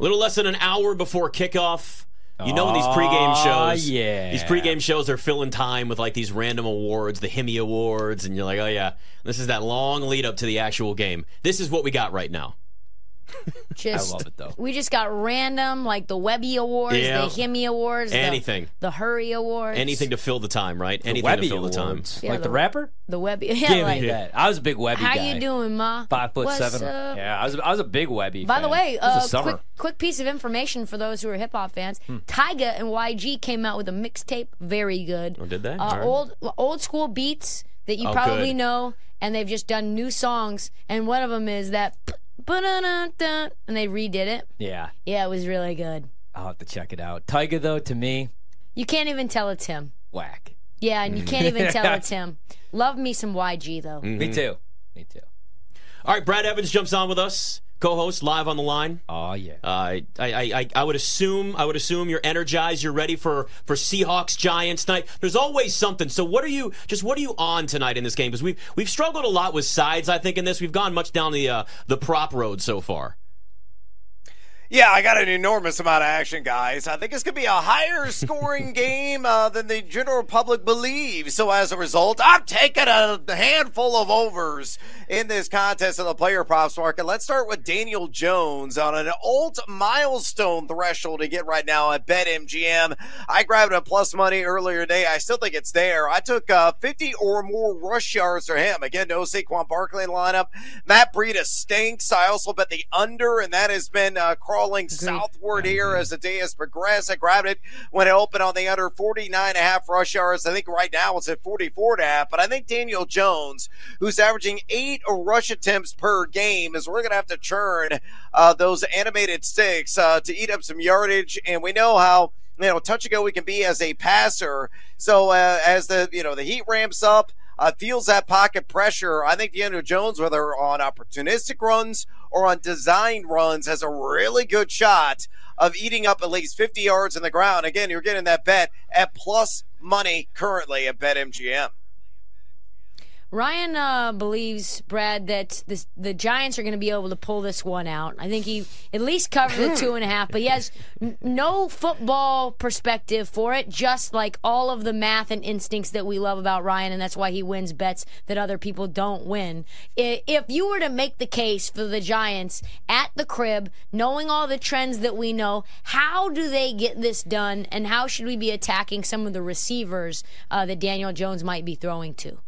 A little less than an hour before kickoff. You know, in these pregame shows, yeah. these pregame shows are filling time with like these random awards, the Hemi Awards, and you're like, oh yeah, this is that long lead up to the actual game. This is what we got right now. Just, I love it, though. We just got random, like the Webby Awards, Yeah. the Hemi Awards, Anything. the, Hurry Awards, Anything to fill the time, right? Anything Webby to fill the time. Yeah, like the, the- rapper? the Webby. Yeah, Give like, me that. I was a big Webby how guy. you doing, ma? Five foot What's seven. up? Yeah, I was I was a big Webby. By the way, uh, a quick quick piece of information for those who are hip hop fans: Tyga and YG came out with a mixtape, very good. Oh, did they? Uh, All right. Old old school beats that you Oh, probably good. know, and they've just done new songs. And one of them is that, and they redid it. yeah, Yeah, it was really good. I'll have to check it out. Tyga though, to me, You can't even tell it's him. whack. Yeah, and you can't even tell it's him. Love me some YG though. Mm. Me too. Me too. All right, Brad Evans jumps on with us, co-host live on the line. Oh yeah. Uh, I, I, I, I would assume I would assume you're energized. You're ready for for Seahawks Giants tonight. There's always something. So what are you just what are you on tonight in this game? Because we've we've struggled a lot with sides. I think in this we've gone much down the uh, the prop road so far. Yeah, I got an enormous amount of action, guys. I think it's going to be a higher scoring game uh, than the general public believes. So as a result, I'm taking a handful of overs in this contest in the player props market. Let's start with Daniel Jones on an old milestone threshold to get right now at BetMGM. I grabbed a plus money earlier today. I still think it's there. I took uh, 50 or more rush yards for him. Again, no Saquon Barkley lineup. Matt Breida stinks. I also bet the under, and that has been uh, crawling southward here as the day has progressed. I grabbed it when it opened on the under 49 and a half rush yards. I think right now it's at 44 and a half, but I think Daniel Jones, who's averaging eight rush attempts per game, is we're going to have to churn uh, those animated sticks uh, to eat up some yardage. And we know how you know touch and go we can be as a passer. So uh, as the you know the heat ramps up, uh, feels that pocket pressure. I think Daniel Jones, whether on opportunistic runs or on designed runs, has a really good shot of eating up at least 50 yards in the ground. Again, you're getting that bet at plus money currently at BetMGM. Ryan uh, believes Brad that this, the Giants are going to be able to pull this one out. I think he at least covered the two and a half, but he has n- no football perspective for it. Just like all of the math and instincts that we love about Ryan, and that's why he wins bets that other people don't win. If you were to make the case for the Giants at the crib, knowing all the trends that we know, how do they get this done, and how should we be attacking some of the receivers uh, that Daniel Jones might be throwing to?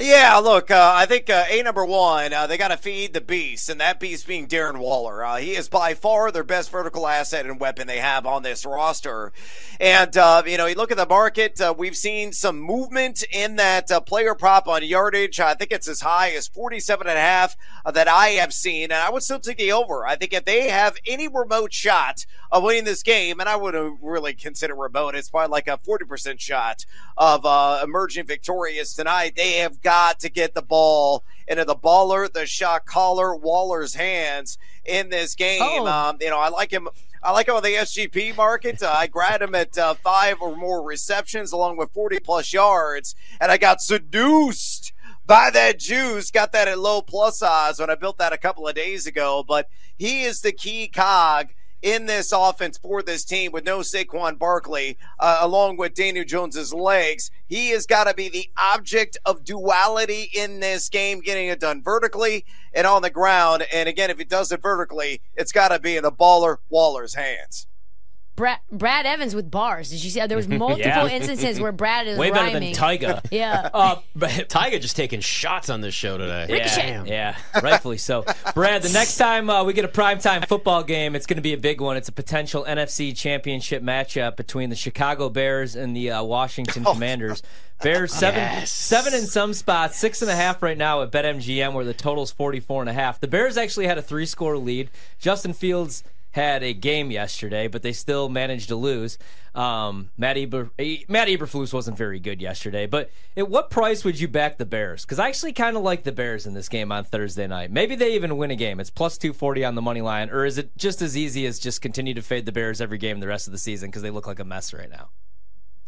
Yeah, look, uh, I think uh, a number one, uh, they got to feed the beast, and that beast being Darren Waller. Uh, he is by far their best vertical asset and weapon they have on this roster. And uh, you know, you look at the market, uh, we've seen some movement in that player prop on yardage. I think it's as high as 47 and a half that I have seen, and I would still take the over. I think if they have any remote shot of winning this game, and I wouldn't really consider remote, it's probably like a 40% shot of emerging victorious tonight. They have got to get the ball into the baller, the shot caller, Waller's hands in this game. Oh. Um, you know, I like him. I like him on the SGP market. Uh, I grabbed him at uh, five or more receptions, along with 40 plus yards, and I got seduced by that juice. Got that at low plus odds when I built that a couple of days ago. But he is the key cog in this offense for this team with no Saquon Barkley, uh, along with Daniel Jones's legs. He has got to be the object of duality in this game, getting it done vertically and on the ground. And again, if he does it vertically, it's got to be in the baller Waller's hands. Brad, Brad Evans with bars. Did you see? There was multiple Yeah. instances where Brad is Way better than rhyming. Tyga. Yeah. Uh, but Tyga just taking shots on this show today. Ricochet. Yeah, yeah, rightfully so. Brad, the next time uh, we get a primetime football game, it's going to be a big one. It's a potential NFC championship matchup between the Chicago Bears and the uh, Washington Commanders. Bears seven, Yes. seven in some spots, six and a half right now at BetMGM, where the total's forty four and a half. The Bears actually had a three score lead. Justin Fields had a game yesterday, but they still managed to lose. Um, Matt, Eber, eh, Matt Eberflus wasn't very good yesterday, but at what price would you back the Bears? Because I actually kind of like the Bears in this game on Thursday night. Maybe they even win a game. It's plus 240 on the money line, or is it just as easy as just continue to fade the Bears every game the rest of the season because they look like a mess right now?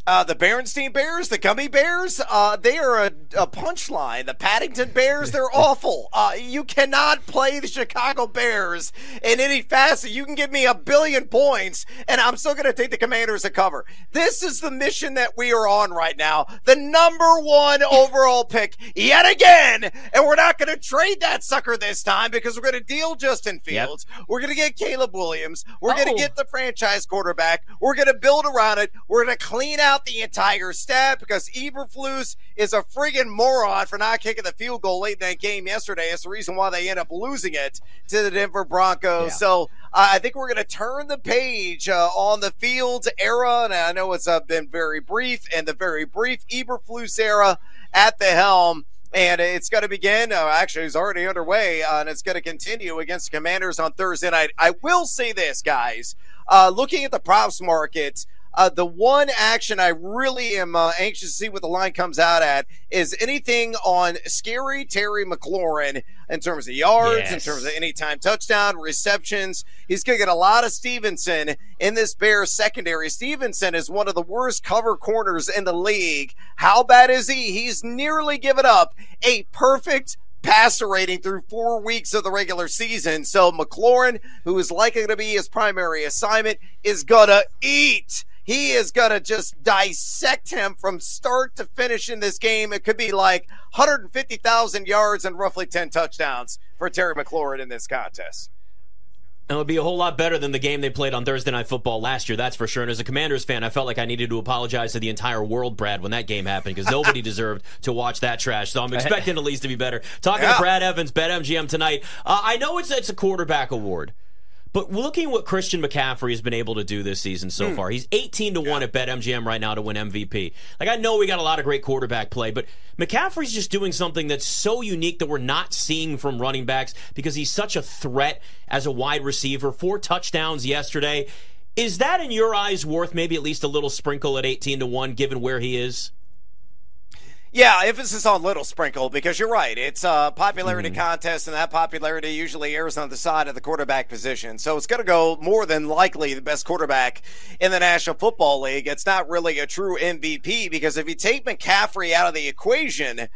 Uh, the Berenstein Bears, the Gummy Bears, uh, they are a, a punchline. The Paddington Bears, they're awful. Uh, you cannot play the Chicago Bears in any facet. You can give me a billion points, and I'm still going to take the Commanders to cover. This is the mission that we are on right now. The number one overall pick yet again, and we're not going to trade that sucker this time because we're going to deal Justin Fields. Yep. We're going to get Caleb Williams. We're oh. going to get the franchise quarterback. We're going to build around it. We're going to clean out out the entire stat because Eberflus is a friggin' moron for not kicking the field goal late in that game yesterday. It's the reason why they end up losing it to the Denver Broncos. Yeah. So uh, I think we're going to turn the page uh, on the Fields era, and I know it's uh, been very brief, and the very brief Eberflus era at the helm and it's going to begin. Uh, actually, it's already underway, uh, and it's going to continue against the Commanders on Thursday night. I will say this, guys. Uh, looking at the props market, uh, the one action I really am uh, anxious to see what the line comes out at is anything on scary Terry McLaurin in terms of yards, yes. in terms of anytime touchdown, receptions. He's going to get a lot of Stevenson in this Bears secondary. Stevenson is one of the worst cover corners in the league. How bad is he? He's nearly given up a perfect passer rating through four weeks of the regular season. So McLaurin, who is likely to be his primary assignment, is going to eat he is going to just dissect him from start to finish in this game. It could be like 150,000 yards and roughly 10 touchdowns for Terry McLaurin in this contest. And it would be a whole lot better than the game they played on Thursday Night Football last year, that's for sure. And as a Commanders fan, I felt like I needed to apologize to the entire world, Brad, when that game happened, because nobody deserved to watch that trash. So I'm expecting at least to be better. Talking yeah. to Brad Evans, BetMGM tonight. Uh, I know it's it's a quarterback award. But looking what Christian McCaffrey has been able to do this season so mm. far, he's 18 to 1 at BetMGM right now to win MVP. Like, I know we got a lot of great quarterback play, but McCaffrey's just doing something that's so unique that we're not seeing from running backs because he's such a threat as a wide receiver. Four touchdowns yesterday. Is that, in your eyes, worth maybe at least a little sprinkle at 18 to 1 given where he is? Yeah, emphasis on little sprinkle because you're right. It's a popularity mm-hmm. contest, and that popularity usually airs on the side of the quarterback position. So it's going to go more than likely the best quarterback in the National Football League. It's not really a true MVP because if you take McCaffrey out of the equation,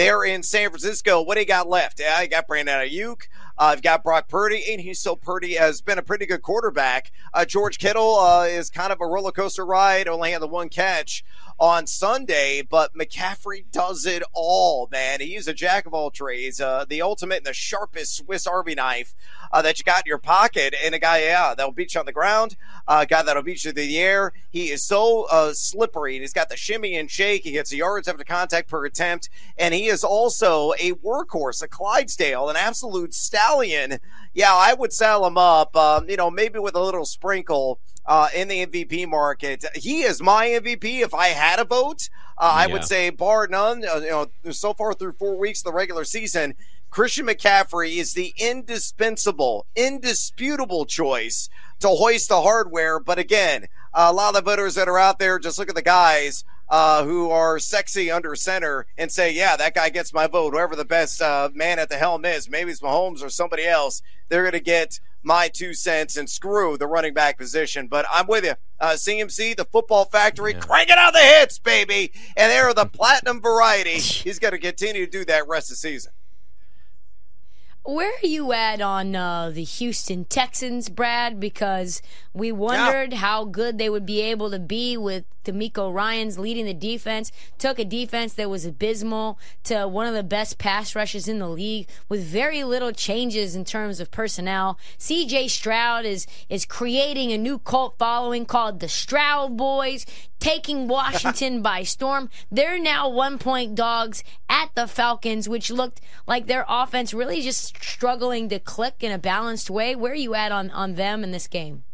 there in San Francisco, what do you got left? Yeah, you got Brandon Aiyuk. Uh, I've got Brock Purdy, and he's so Purdy has been a pretty good quarterback. Uh, George Kittle uh, is kind of a roller coaster ride, only had the one catch on Sunday, but McCaffrey does it all, man. He's a jack of all trades, uh, the ultimate and the sharpest Swiss Army knife uh, that you got in your pocket, and a guy, yeah, that'll beat you on the ground, uh, a guy that'll beat you through the air. He is so uh, slippery, and he's got the shimmy and shake. He gets the yards after contact per attempt, and he is also a workhorse, a Clydesdale, an absolute stallion. Yeah, I would sell him up, um, you know, maybe with a little sprinkle uh, in the MVP market. He is my MVP. If I had a vote, uh, yeah. I would say, bar none. Uh, you know, so far through four weeks of the regular season, Christian McCaffrey is the indispensable, indisputable choice to hoist the hardware. But again, a lot of the voters that are out there just look at the guys uh, who are sexy under center and say, yeah, that guy gets my vote. Whoever the best uh, man at the helm is, maybe it's Mahomes or somebody else, they're going to get my two cents and screw the running back position. But I'm with you. Uh, CMC, the football factory, yeah. cranking out the hits, baby. And they're the platinum variety. He's going to continue to do that rest of the season. Where are you at on uh, the Houston Texans, Brad? Because we wondered yeah. how good they would be able to be with DeMeco Ryans leading the defense. Took a defense that was abysmal to one of the best pass rushes in the league with very little changes in terms of personnel. CJ Stroud is is creating a new cult following called the Stroud Boys taking Washington by storm. They're now one point dogs at the Falcons, which looked like their offense really just struggling to click in a balanced way. Where are you at on, on them in this game?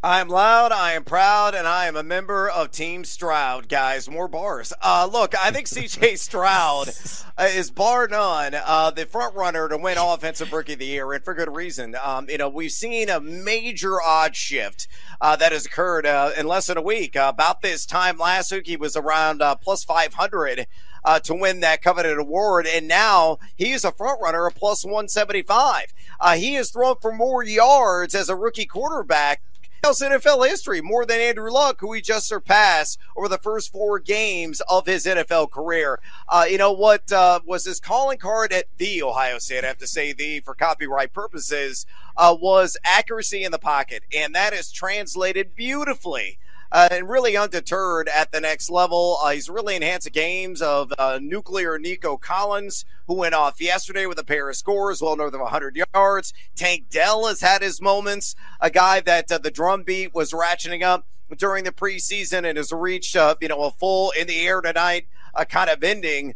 I am loud, I am proud, and I am a member of Team Stroud, guys. More bars. Uh, look, I think CJ Stroud uh, is bar none uh, the front runner to win Offensive Rookie of the Year, and for good reason. Um, you know, we've seen a major odd shift uh, that has occurred uh, in less than a week. Uh, about this time last week, he was around plus 500 uh, to win that coveted award. And now he's a front runner, a plus 175. Uh, he has thrown for more yards as a rookie quarterback else NFL history more than Andrew Luck, who he just surpassed over the first four games of his NFL career. Uh, you know what uh, was his calling card at the Ohio State? I have to say the for copyright purposes uh, was accuracy in the pocket, and that is translated beautifully uh, and really undeterred at the next level. Uh, he's really enhanced the games of uh, nuclear Nico Collins, who went off yesterday with a pair of scores, well north of 100 yards. Tank Dell has had his moments, a guy that uh, the drum beat was ratcheting up during the preseason and has reached, uh, you know, a full in the air tonight uh, kind of ending.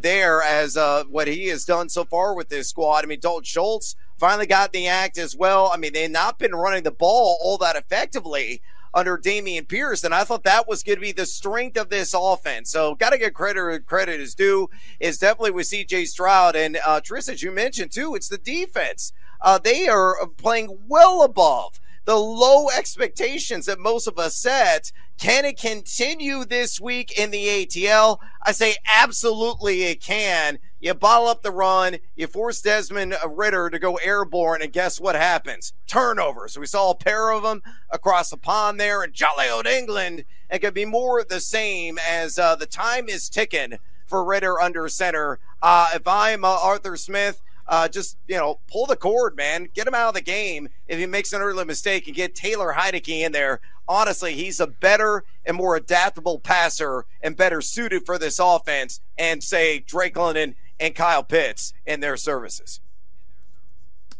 There as what he has done so far with this squad. I mean, Dalton Schultz finally got in the act as well. I mean, they've not been running the ball all that effectively under Dameon Pierce. And I thought that was going to be the strength of this offense. So got to get credit credit is due is definitely with CJ Stroud. And uh, Tris, as you mentioned too, it's the defense. Uh, they are playing well above the low expectations that most of us set. Can it continue this week in the ATL? I say absolutely it can. You bottle up the run, you force Desmond Ridder to go airborne, and guess what happens? Turnovers. We saw a pair of them across the pond there in jolly old England. It could be more the same as uh, the time is ticking for Ritter under center. Uh, if I'm uh, Arthur Smith, uh, just you know pull the cord, man. Get him out of the game if he makes an early mistake, and get Taylor Heinicke in there. Honestly, he's a better and more adaptable passer and better suited for this offense. And say Drake London and Kyle Pitts in their services.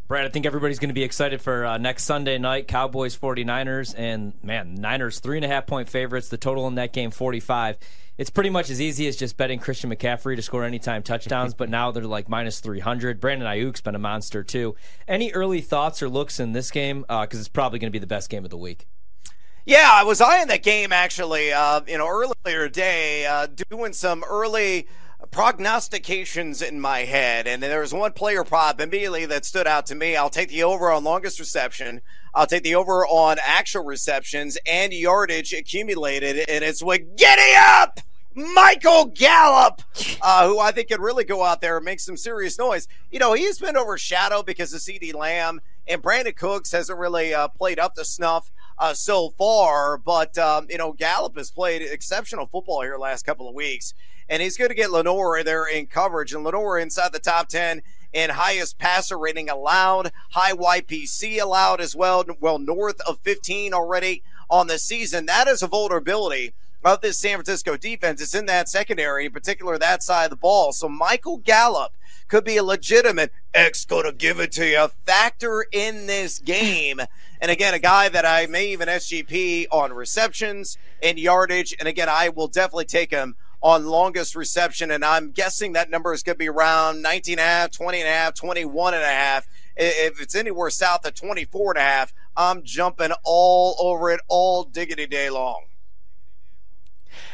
Brad, I think everybody's going to be excited for uh, next Sunday night, Cowboys 49ers. And man, Niners, three and a half point favorites. The total in that game, 45. It's pretty much as easy as just betting Christian McCaffrey to score anytime touchdowns, but now they're like minus 300. Brandon Aiyuk's been a monster too. Any early thoughts or looks in this game? Because uh, it's probably going to be the best game of the week. Yeah, I was eyeing that game actually, uh, you know, earlier today, uh, doing some early prognostications in my head, and there was one player prop immediately that stood out to me. I'll take the over on longest reception. I'll take the over on actual receptions and yardage accumulated, and it's with Giddy Up! Michael Gallup, uh, who I think could really go out there and make some serious noise. You know, he's been overshadowed because of CeeDee Lamb, and Brandin Cooks hasn't really uh, played up to snuff uh, so far. But, um, you know, Gallup has played exceptional football here last couple of weeks and he's going to get Lenoir there in coverage. And Lenoir inside the top 10 in highest passer rating allowed, high YPC allowed as well, well, north of 15 already on the season. That is a vulnerability of this San Francisco defense. It's in that secondary, in particular that side of the ball. So Michael Gallup could be a legitimate X going to give it to you factor in this game. And again, a guy that I may even SGP on receptions and yardage. And again, I will definitely take him on longest reception. And I'm guessing that number is going to be around 19 and a half, 20 and a half, 21 and a half. If it's anywhere south of 24 and a half, I'm jumping all over it all diggity day long.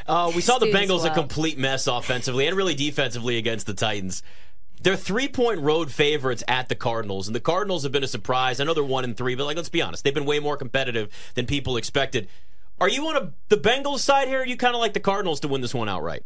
Uh, we saw the Bengals a complete mess offensively and really defensively against the Titans. They're three point road favorites at the Cardinals, and the Cardinals have been a surprise. I know they're one and three, but like let's be honest, they've been way more competitive than people expected. Are you on a, the Bengals side here? you kind of like the Cardinals to win this one outright?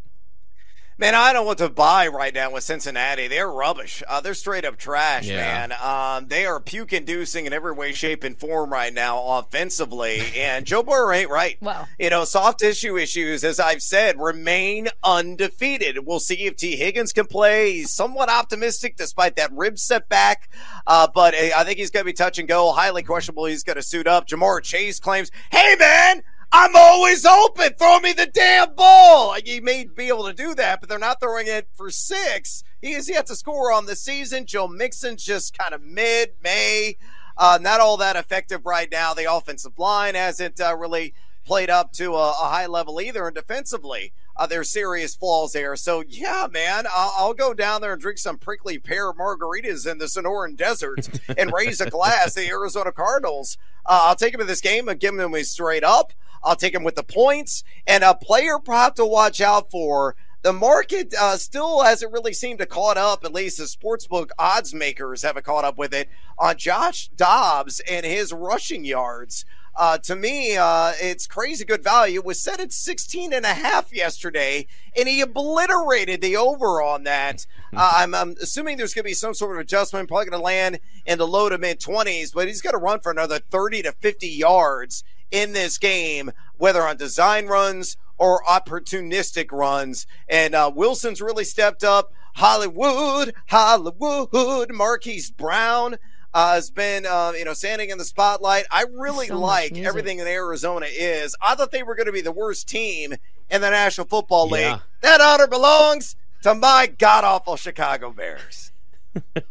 Man, I don't want to buy right now with Cincinnati. They're rubbish. Uh, they're straight up trash, yeah. man. Um, they are puke inducing in every way, shape, and form right now offensively. And Joe Burrow ain't right. Wow. You know, soft tissue issues, as I've said, remain undefeated. We'll see if Tee Higgins can play. He's somewhat optimistic despite that rib setback. Uh, but I think he's going to be touch and go. Highly questionable he's going to suit up. Ja'Marr Chase claims, hey, man, I'm always open. Throw me the damn ball. He may be able to do that, but they're not throwing it for six. He has yet to score on the season. Joe Mixon's just kind of mid May. Uh, not all that effective right now. The offensive line hasn't uh, really played up to a, a, high level either, and defensively, uh, there's serious flaws there. So, yeah, man, I'll, I'll, go down there and drink some prickly pear margaritas in the Sonoran Desert and raise a glass. to The Arizona Cardinals. Uh, I'll take him to this game and give them a straight up. I'll take him with the points and a player prop to watch out for. The market uh, still hasn't really seemed to caught up. At least the sportsbook odds makers haven't caught up with it on Josh Dobbs and his rushing yards. Uh, to me, uh, it's crazy good value. It was set at 16 and a half yesterday, and he obliterated the over on that. Uh, I'm, I'm, assuming there's going to be some sort of adjustment, probably going to land in the low to mid 20s, but he's going to run for another 30 to 50 yards in this game, whether on design runs or opportunistic runs. And uh, Wilson's really stepped up. Hollywood, Hollywood, Marquise Brown uh, has been, uh, you know, standing in the spotlight. I really So like everything that Arizona is. I thought they were going to be the worst team in the National Football League. Yeah. That honor belongs to my god awful Chicago Bears.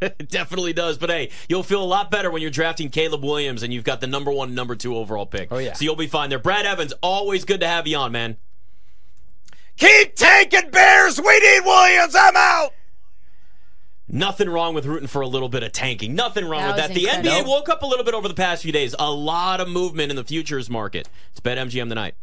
It definitely does. But hey, you'll feel a lot better when you're drafting Caleb Williams and you've got the number one, number two overall pick. Oh, yeah. So you'll be fine there. Brad Evans, always good to have you on, man. Keep tanking Bears. We need Williams. I'm out. Nothing wrong with rooting for a little bit of tanking. Nothing wrong That with that. was The. NBA woke up a little bit over the past few days. A lot of movement in the futures market. It's BetMGM tonight.